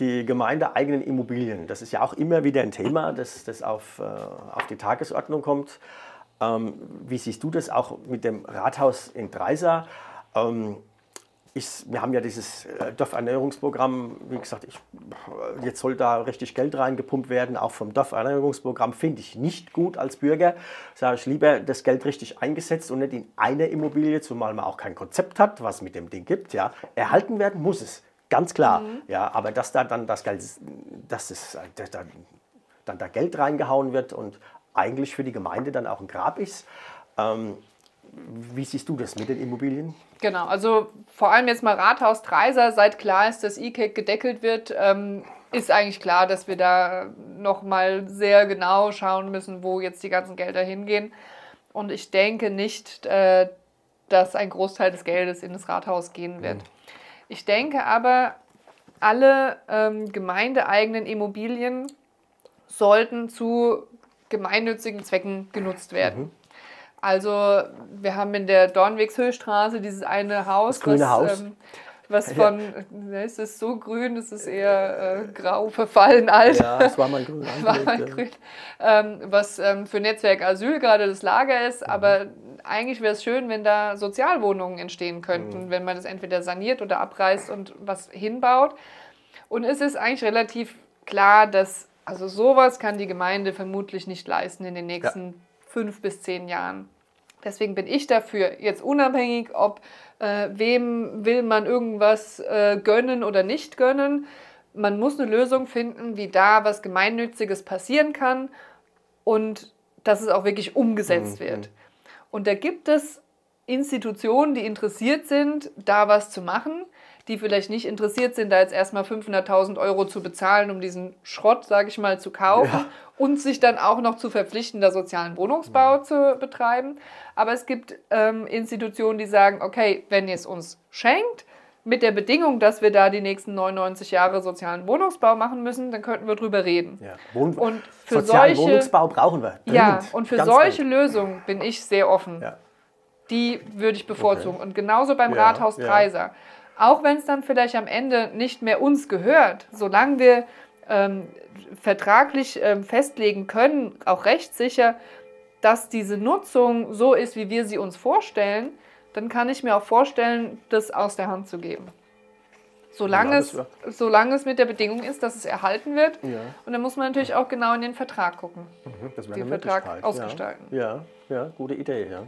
die gemeindeeigenen Immobilien, das ist ja auch immer wieder ein Thema, das, das auf, äh, auf die Tagesordnung kommt. Ähm, wie siehst du das auch mit dem Rathaus in Dreisa? Ähm, ich, wir haben ja dieses äh, Dorferneuerungsprogramm, wie gesagt, ich, jetzt soll da richtig Geld reingepumpt werden, auch vom Dorferneuerungsprogramm finde ich nicht gut als Bürger. Sage ich lieber das Geld richtig eingesetzt und nicht in eine Immobilie, zumal man auch kein Konzept hat, was mit dem Ding gibt. Ja. Erhalten werden muss es, ganz klar. Mhm. Ja, aber dass da dann das Geld, dass es, dass da, dann da Geld reingehauen wird und eigentlich für die Gemeinde dann auch ein Grab ist. Ähm, wie siehst du das mit den Immobilien? Genau, also vor allem jetzt mal Rathaus Dreiser, seit klar ist, dass E-Cake gedeckelt wird, ähm, ist eigentlich klar, dass wir da nochmal sehr genau schauen müssen, wo jetzt die ganzen Gelder hingehen. Und ich denke nicht, äh, dass ein Großteil des Geldes in das Rathaus gehen wird. Mhm. Ich denke aber, alle ähm, gemeindeeigenen Immobilien sollten zu gemeinnützigen Zwecken genutzt werden. Mhm. Also wir haben in der Dornwegshöchstraße dieses eine Haus, das grüne was, Haus. Ähm, was von, ja. es ist so grün, es ist eher äh, grau, verfallen, alt. Ja, es war mal grün. war mal grün. Ähm, was ähm, für Netzwerk Asyl gerade das Lager ist, mhm. aber eigentlich wäre es schön, wenn da Sozialwohnungen entstehen könnten, mhm. wenn man das entweder saniert oder abreißt und was hinbaut. Und es ist eigentlich relativ klar, dass also sowas kann die Gemeinde vermutlich nicht leisten in den nächsten ja fünf bis zehn Jahren. Deswegen bin ich dafür, jetzt unabhängig, ob äh, wem will man irgendwas äh, gönnen oder nicht gönnen. Man muss eine Lösung finden, wie da was Gemeinnütziges passieren kann und dass es auch wirklich umgesetzt mhm. wird. Und da gibt es Institutionen, die interessiert sind, da was zu machen die vielleicht nicht interessiert sind, da jetzt erstmal 500.000 Euro zu bezahlen, um diesen Schrott, sage ich mal, zu kaufen ja. und sich dann auch noch zu verpflichten, da sozialen Wohnungsbau ja. zu betreiben. Aber es gibt ähm, Institutionen, die sagen, okay, wenn ihr es uns schenkt, mit der Bedingung, dass wir da die nächsten 99 Jahre sozialen Wohnungsbau machen müssen, dann könnten wir drüber reden. Ja. Wohn und für sozialen solche, Wohnungsbau brauchen wir. Dringend. Ja, und für solche dringend. Lösungen bin ich sehr offen. Ja. Die würde ich bevorzugen. Okay. Und genauso beim ja, Rathaus Kreiser. Auch wenn es dann vielleicht am Ende nicht mehr uns gehört, solange wir ähm, vertraglich ähm, festlegen können, auch rechtssicher, dass diese Nutzung so ist, wie wir sie uns vorstellen, dann kann ich mir auch vorstellen, das aus der Hand zu geben. Solange, ja, es, solange es mit der Bedingung ist, dass es erhalten wird. Ja. Und dann muss man natürlich auch genau in den Vertrag gucken. Mhm, das den Vertrag ausgestalten. Ja, ja, gute Idee, ja.